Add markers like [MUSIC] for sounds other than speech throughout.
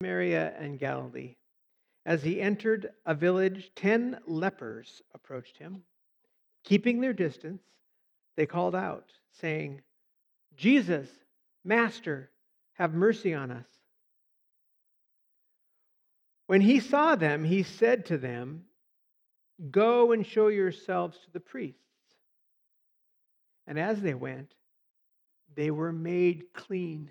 Samaria and Galilee. As he entered a village, ten lepers approached him. Keeping their distance, they called out, saying, Jesus, Master, have mercy on us. When he saw them, he said to them, Go and show yourselves to the priests. And as they went, they were made clean.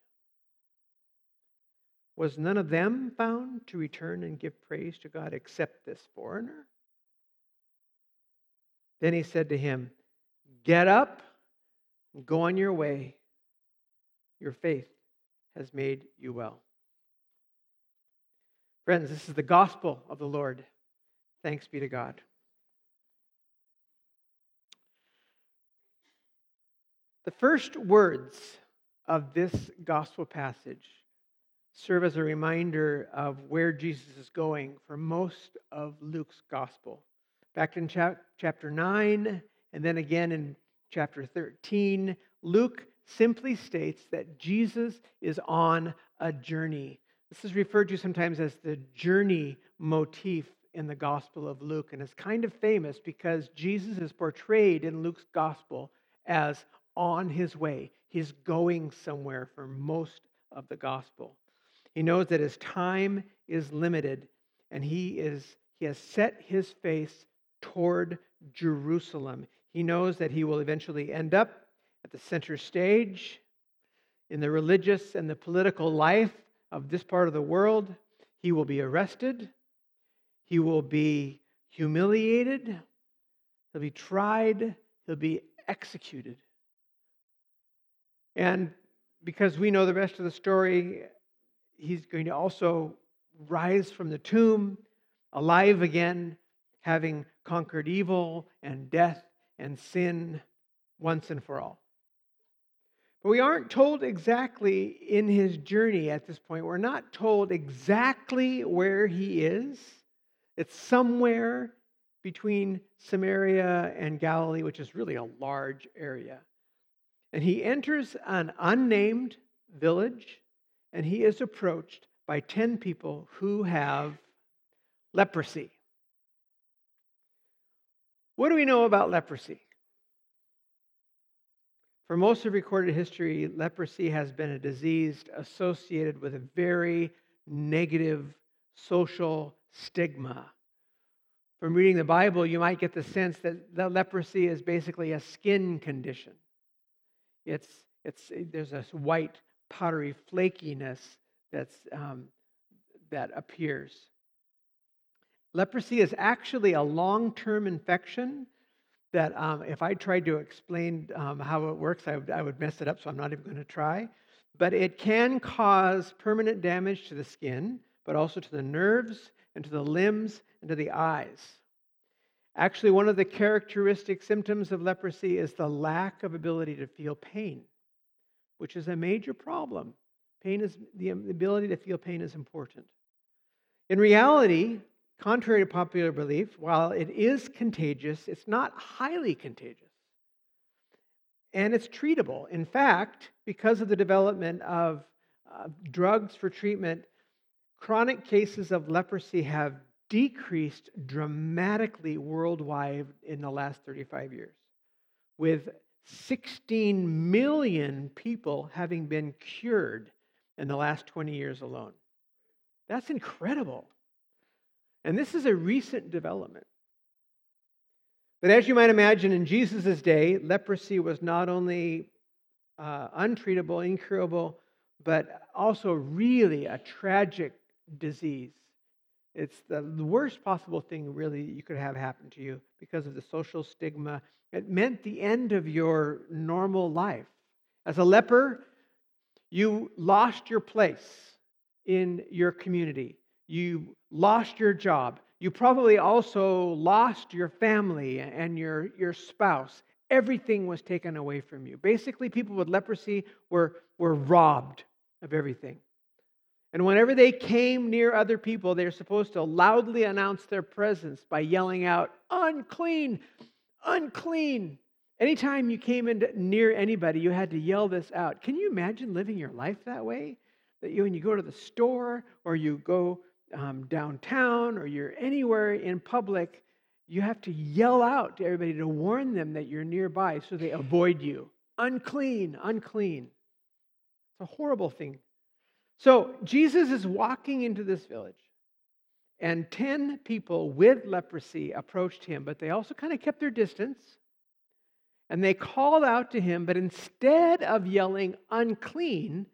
Was none of them found to return and give praise to God except this foreigner? Then he said to him, Get up and go on your way. Your faith has made you well. Friends, this is the gospel of the Lord. Thanks be to God. The first words of this gospel passage serve as a reminder of where Jesus is going for most of Luke's gospel. Back in chapter 9, and then again in chapter 13, Luke simply states that Jesus is on a journey. This is referred to sometimes as the journey motif in the Gospel of Luke, and it's kind of famous because Jesus is portrayed in Luke's Gospel as on his way. He's going somewhere for most of the Gospel. He knows that his time is limited, and he, is, he has set his face toward Jerusalem. He knows that he will eventually end up at the center stage in the religious and the political life of this part of the world. He will be arrested, he will be humiliated, he'll be tried, he'll be executed. And because we know the rest of the story, he's going to also rise from the tomb, alive again, having conquered evil and death and sin once and for all. But we aren't told exactly in his journey at this point. We're not told exactly where he is. It's somewhere between Samaria and Galilee, which is really a large area. And he enters an unnamed village, and he is approached by 10 people who have leprosy. What do we know about leprosy? For most of recorded history, leprosy has been a disease associated with a very negative social stigma. From reading the Bible, you might get the sense that the leprosy is basically a skin condition. It's, it's, there's this white, powdery flakiness that's, um, that appears. Leprosy is actually a long term infection that um, if I tried to explain um, how it works, I would, I would mess it up, so I'm not even going to try. But it can cause permanent damage to the skin, but also to the nerves and to the limbs and to the eyes. Actually, one of the characteristic symptoms of leprosy is the lack of ability to feel pain, which is a major problem. Pain is the ability to feel pain is important. In reality, Contrary to popular belief, while it is contagious, it's not highly contagious. And it's treatable. In fact, because of the development of uh, drugs for treatment, chronic cases of leprosy have decreased dramatically worldwide in the last 35 years, with 16 million people having been cured in the last 20 years alone. That's incredible. And this is a recent development. But as you might imagine, in Jesus' day, leprosy was not only uh, untreatable, incurable, but also really a tragic disease. It's the, worst possible thing, really, you could have happen to you because of the social stigma. It meant the end of your normal life. As a leper, you lost your place in your community. You lost your job. you probably also lost your family and your, your spouse. Everything was taken away from you. Basically, people with leprosy were, were robbed of everything. And whenever they came near other people, they were supposed to loudly announce their presence by yelling out, unclean, unclean. Anytime you came in near anybody, you had to yell this out. Can you imagine living your life that way? That you, when you go to the store or you go um, downtown or you're anywhere in public, you have to yell out to everybody to warn them that you're nearby so they avoid you. Unclean, unclean. It's a horrible thing. So Jesus is walking into this village, and 10 people with leprosy approached him, but they also kind of kept their distance. And they called out to him, but instead of yelling unclean,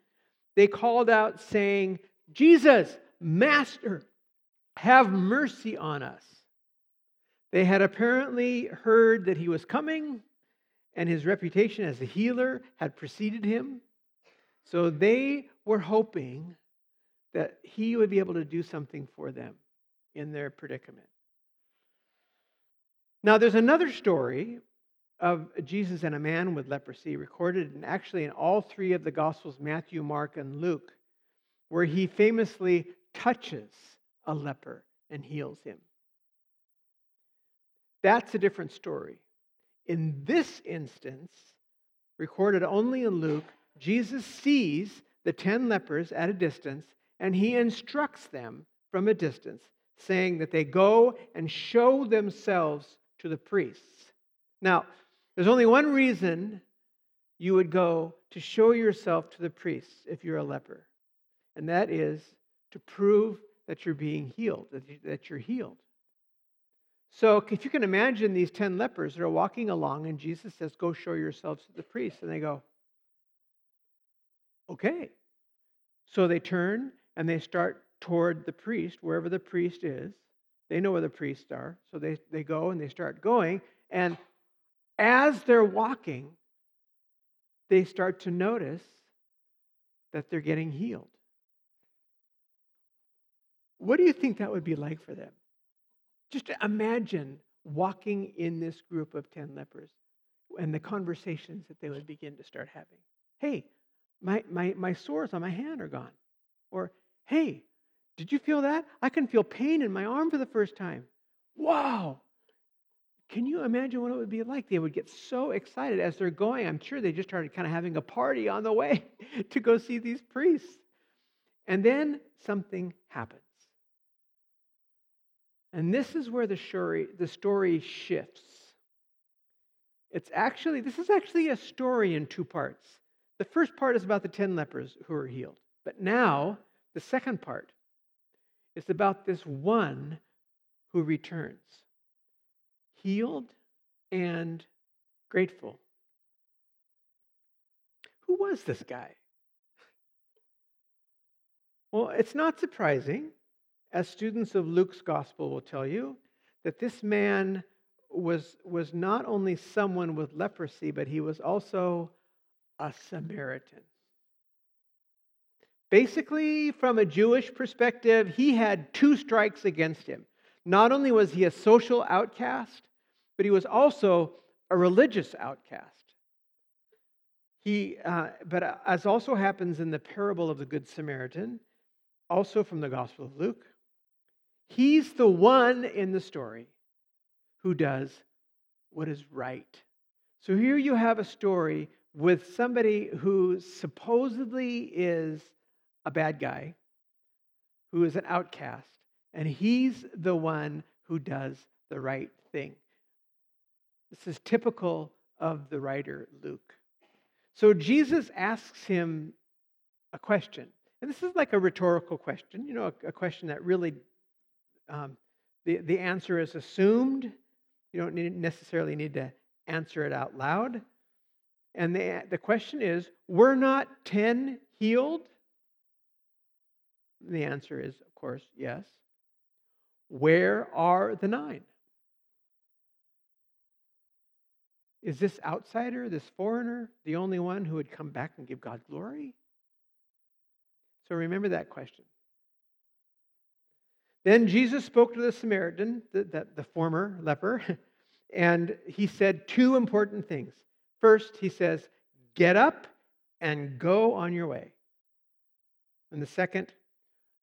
they called out saying, Jesus, Master, have mercy on us. They had apparently heard that he was coming, and his reputation as a healer had preceded him. So they were hoping that he would be able to do something for them in their predicament. Now, there's another story of Jesus and a man with leprosy recorded and actually in all three of the Gospels Matthew, Mark, and Luke, where he famously touches a leper and heals him. That's a different story. In this instance, recorded only in Luke, Jesus sees the ten lepers at a distance and he instructs them from a distance, saying that they go and show themselves to the priests. Now, there's only one reason you would go to show yourself to the priests if you're a leper, and that is to prove that you're being healed, that you're healed. So, if you can imagine these 10 lepers that are walking along, and Jesus says, Go show yourselves to the priests. And they go, Okay. So they turn and they start toward the priest, wherever the priest is. They know where the priests are. So they, they go and they start going. And as they're walking, they start to notice that they're getting healed. What do you think that would be like for them? Just imagine walking in this group of 10 lepers and the conversations that they would begin to start having. Hey, my, my, my sores on my hand are gone. Or, hey, did you feel that? I can feel pain in my arm for the first time. Wow, can you imagine what it would be like? They would get so excited as they're going. I'm sure they just started kind of having a party on the way [LAUGHS] to go see these priests. And then something happens. And this is where the story, the story shifts. It's actually, this is actually a story in two parts. The first part is about the 10 lepers who are healed. But now, the second part is about this one who returns healed and grateful. Who was this guy? Well, it's not surprising, as students of Luke's gospel will tell you, that this man was, was not only someone with leprosy, but he was also a Samaritan. Basically, from a Jewish perspective, he had two strikes against him. Not only was he a social outcast, but he was also a religious outcast. He, uh, but as also happens in the parable of the Good Samaritan, also from the Gospel of Luke, he's the one in the story who does what is right. So here you have a story with somebody who supposedly is a bad guy, who is an outcast, and he's the one who does the right thing. This is typical of the writer Luke. So Jesus asks him a question. And this is like a rhetorical question, you know, a, a question that really um, the, the answer is assumed. You don't need, necessarily need to answer it out loud. And the, the question is Were not 10 healed? The answer is, of course, yes. Where are the nine? Is this outsider, this foreigner, the only one who would come back and give God glory? So remember that question. Then Jesus spoke to the Samaritan, the, the, the former leper, [LAUGHS] and he said two important things. First, he says, Get up and go on your way. And the second,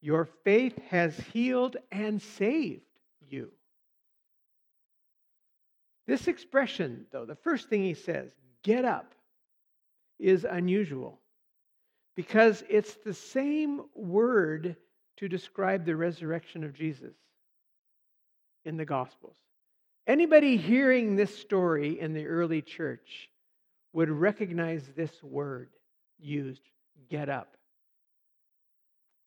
Your faith has healed and saved you. This expression, though, the first thing he says, get up, is unusual because it's the same word to describe the resurrection of Jesus in the Gospels. Anybody hearing this story in the early church would recognize this word used, get up.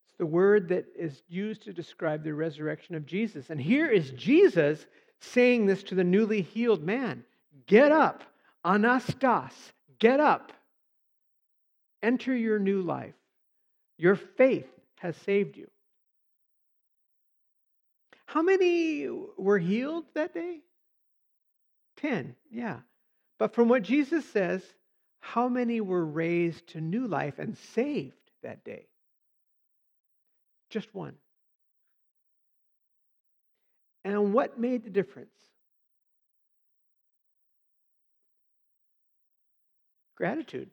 It's the word that is used to describe the resurrection of Jesus. And here is Jesus saying this to the newly healed man Get up, Anastas, get up. Enter your new life. Your faith has saved you. How many were healed that day? Ten, yeah. But from what Jesus says, how many were raised to new life and saved that day? Just one. And what made the difference? Gratitude.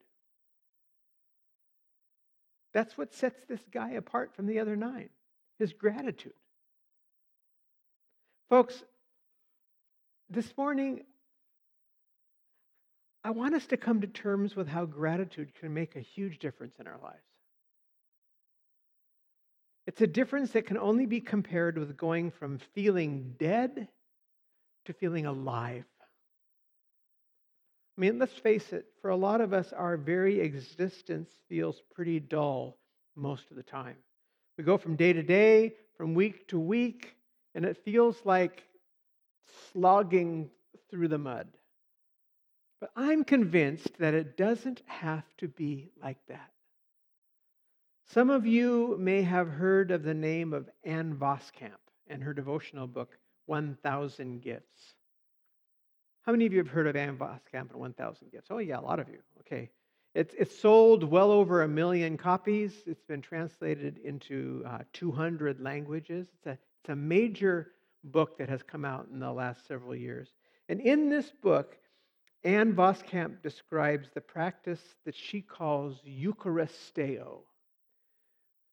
That's what sets this guy apart from the other nine his gratitude. Folks, this morning, I want us to come to terms with how gratitude can make a huge difference in our lives. It's a difference that can only be compared with going from feeling dead to feeling alive. I mean, let's face it, for a lot of us, our very existence feels pretty dull most of the time. We go from day to day, from week to week, and it feels like slogging through the mud. But I'm convinced that it doesn't have to be like that. Some of you may have heard of the name of Ann Voskamp and her devotional book, 1000 Gifts. How many of you have heard of Ann Voskamp and 1000 Gifts? Oh, yeah, a lot of you. Okay. It's, it's sold well over a million copies. It's been translated into uh, 200 languages. It's a, it's a major book that has come out in the last several years. And in this book, Ann Voskamp describes the practice that she calls Eucharisteo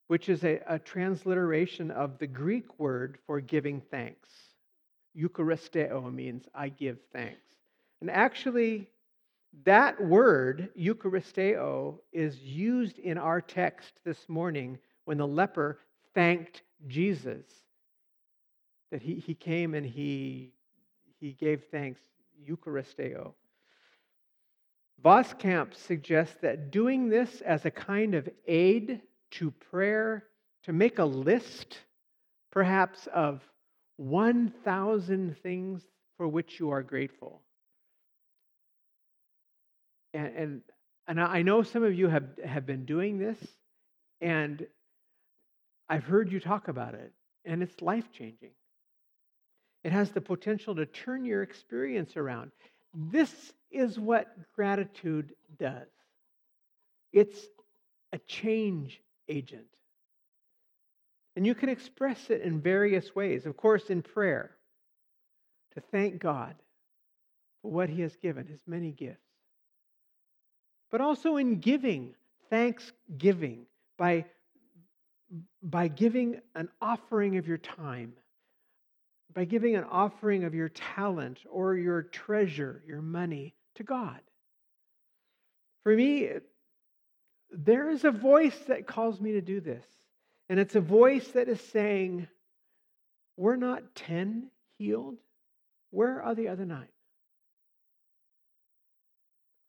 which is a, a transliteration of the Greek word for giving thanks. Eucharisteo means I give thanks. And actually, that word, Eucharisteo, is used in our text this morning when the leper thanked Jesus. That he, he came and he, he gave thanks, Eucharisteo. Voskamp suggests that doing this as a kind of aid to prayer to make a list, perhaps, of 1,000 things for which you are grateful. And, and, and I know some of you have, have been doing this, and I've heard you talk about it, and it's life changing. It has the potential to turn your experience around. This is what gratitude does it's a change agent. And you can express it in various ways. Of course, in prayer, to thank God for what He has given, His many gifts. But also in giving, thanksgiving, by, by giving an offering of your time, by giving an offering of your talent or your treasure, your money to God. For me, there is a voice that calls me to do this. And it's a voice that is saying, We're not 10 healed. Where are the other nine?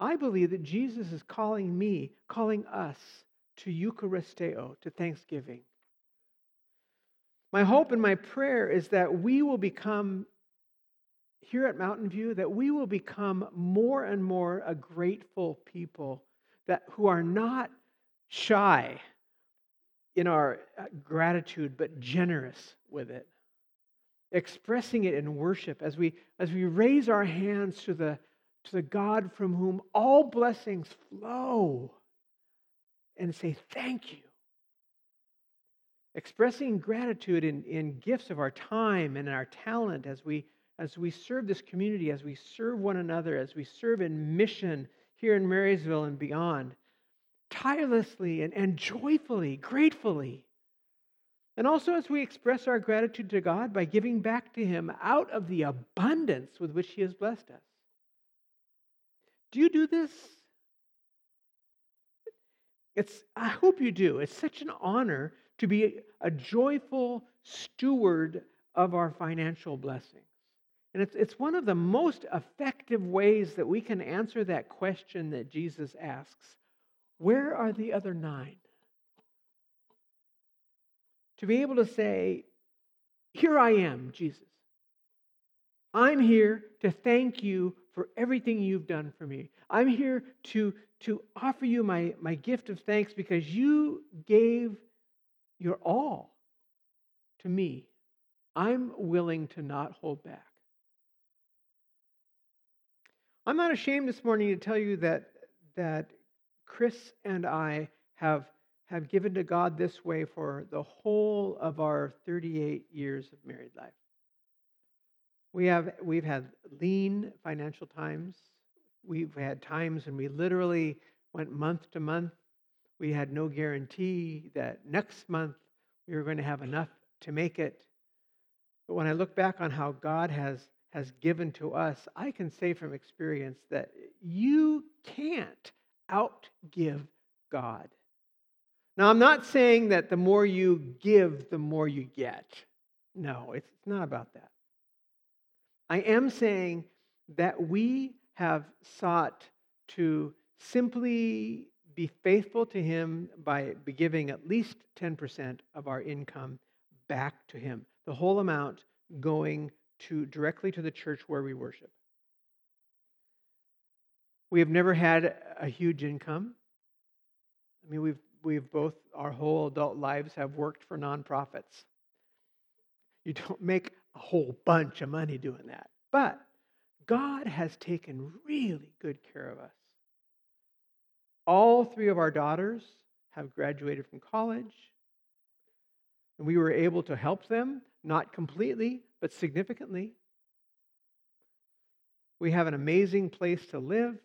I believe that Jesus is calling me, calling us to Eucharisteo, to thanksgiving. My hope and my prayer is that we will become, here at Mountain View, that we will become more and more a grateful people that who are not shy in our uh, gratitude but generous with it expressing it in worship as we as we raise our hands to the to the God from whom all blessings flow and say thank you expressing gratitude in, in gifts of our time and our talent as we as we serve this community, as we serve one another, as we serve in mission here in Marysville and beyond, tirelessly and, and joyfully, gratefully. And also as we express our gratitude to God by giving back to Him out of the abundance with which He has blessed us. Do you do this? It's, I hope you do. It's such an honor to be a joyful steward of our financial blessings. And it's, it's one of the most effective ways that we can answer that question that Jesus asks Where are the other nine? To be able to say, Here I am, Jesus. I'm here to thank you for everything you've done for me. I'm here to, to offer you my, my gift of thanks because you gave your all to me. I'm willing to not hold back. I'm not ashamed this morning to tell you that, that Chris and I have, have given to God this way for the whole of our 38 years of married life. We have, we've had lean financial times. We've had times when we literally went month to month. We had no guarantee that next month we were going to have enough to make it. But when I look back on how God has, has given to us, I can say from experience that you can't outgive God. Now, I'm not saying that the more you give, the more you get. No, it's not about that. I am saying that we have sought to simply be faithful to Him by giving at least 10% of our income back to Him, the whole amount going to directly to the church where we worship. We have never had a huge income. I mean, we've we've both our whole adult lives have worked for nonprofits. You don't make a whole bunch of money doing that. But God has taken really good care of us. All three of our daughters have graduated from college, and we were able to help them, not completely, but significantly. We have an amazing place to live.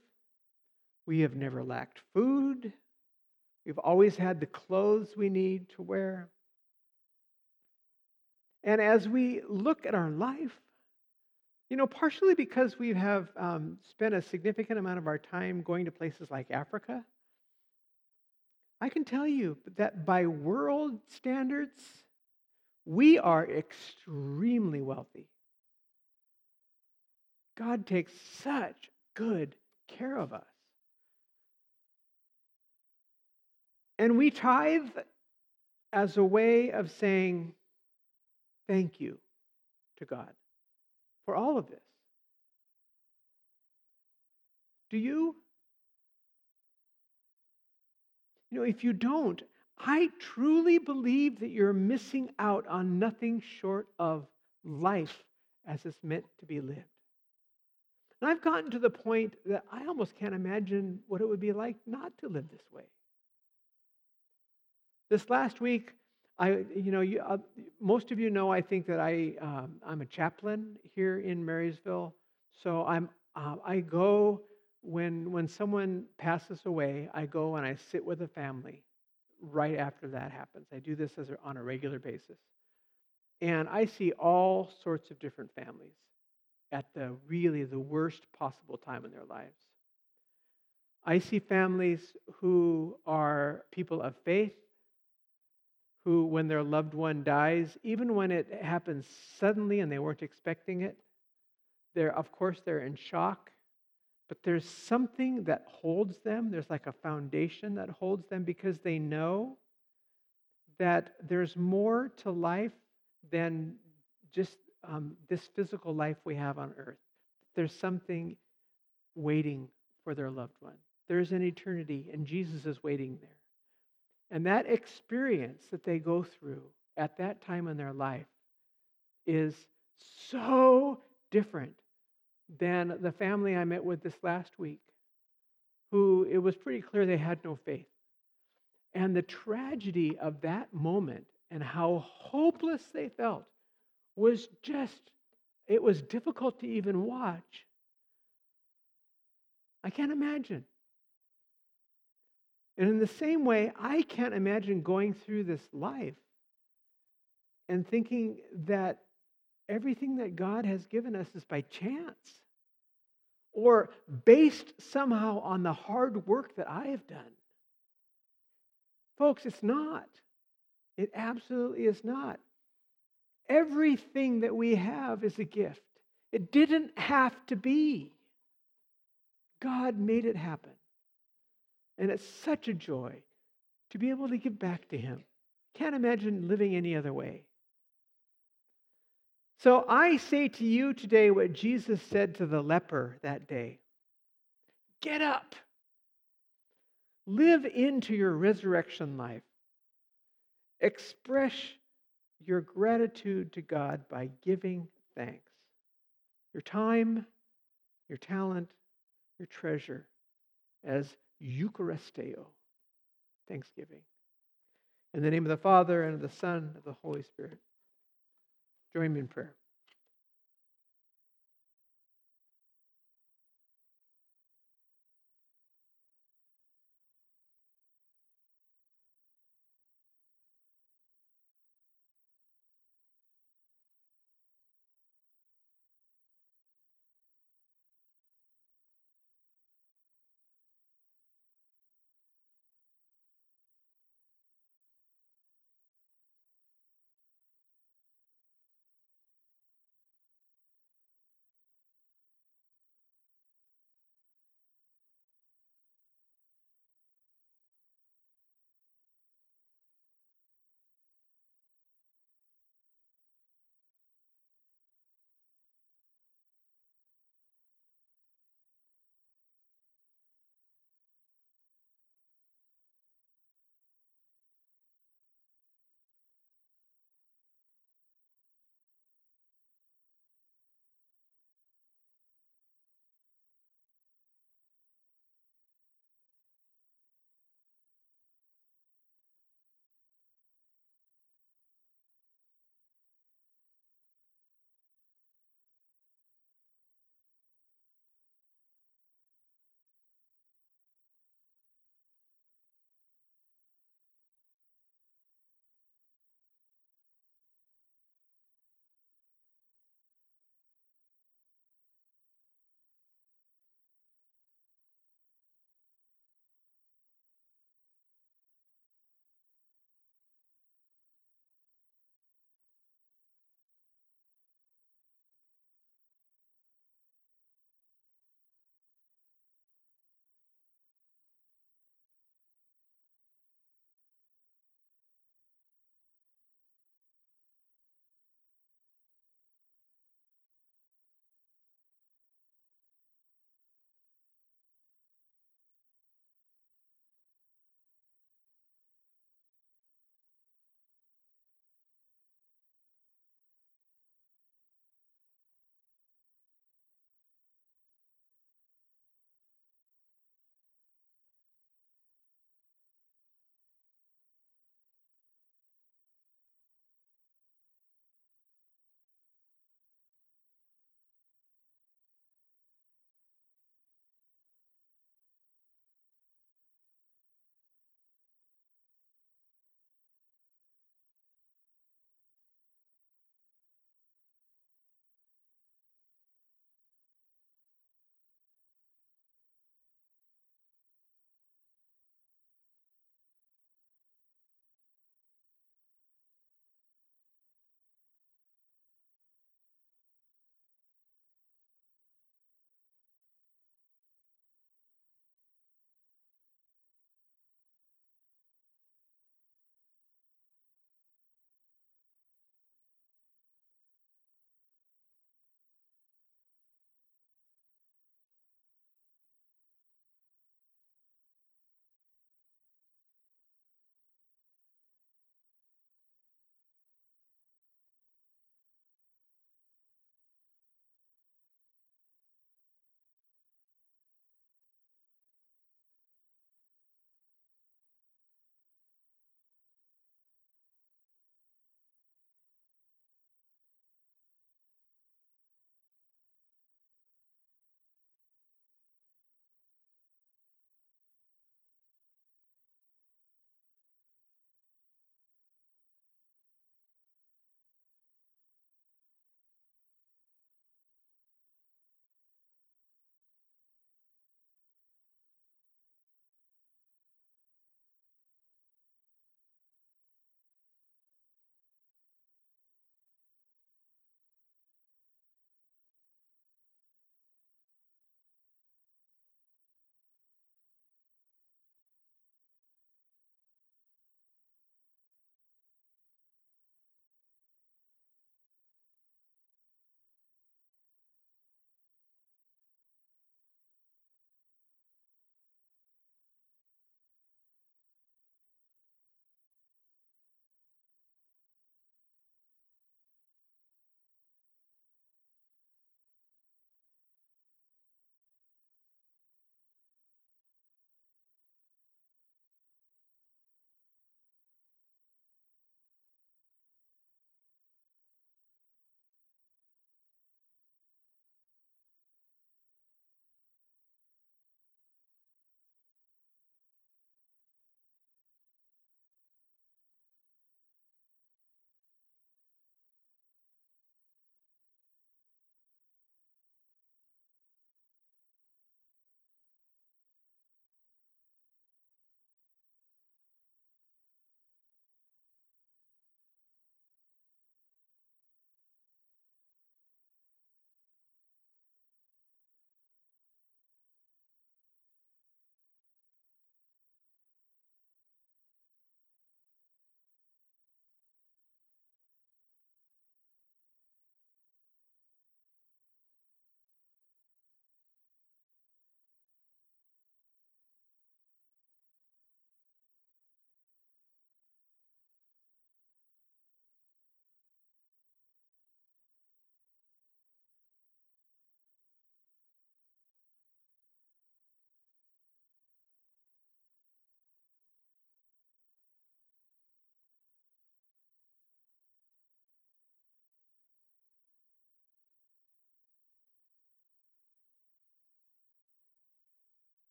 We have never lacked food. We've always had the clothes we need to wear. And as we look at our life, you know, partially because we have um, spent a significant amount of our time going to places like Africa, I can tell you that by world standards, we are extremely wealthy. God takes such good care of us. And we tithe as a way of saying, Thank you to God for all of this. Do you? You know, if you don't, I truly believe that you're missing out on nothing short of life as it's meant to be lived. And I've gotten to the point that I almost can't imagine what it would be like not to live this way. This last week, I, you know, you, uh, most of you know, I think that I, um, I'm a chaplain here in Marysville. So I'm, uh, I go when when someone passes away. I go and I sit with the family right after that happens. I do this as a, on a regular basis, and I see all sorts of different families at the really the worst possible time in their lives. I see families who are people of faith who, when their loved one dies, even when it happens suddenly and they weren't expecting it, they're, of course, they're in shock. But there's something that holds them. There's like a foundation that holds them because they know that there's more to life than just um, this physical life we have on earth. There's something waiting for their loved one. There's an eternity, and Jesus is waiting there. And that experience that they go through at that time in their life is so different than the family I met with this last week, who it was pretty clear they had no faith. And the tragedy of that moment and how hopeless they felt was just, it was difficult to even watch. I can't imagine. And in the same way, I can't imagine going through this life and thinking that everything that God has given us is by chance or based somehow on the hard work that I have done. Folks, it's not. It absolutely is not. Everything that we have is a gift. It didn't have to be. God made it happen. And it's such a joy to be able to give back to Him. Can't imagine living any other way. So I say to you today what Jesus said to the leper that day Get up, live into your resurrection life, express your gratitude to God by giving thanks. Your time, your talent, your treasure as Eucharisteo, thanksgiving. In the name of the Father, and of the Son, and of the Holy Spirit. Join me in prayer.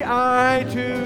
Eye to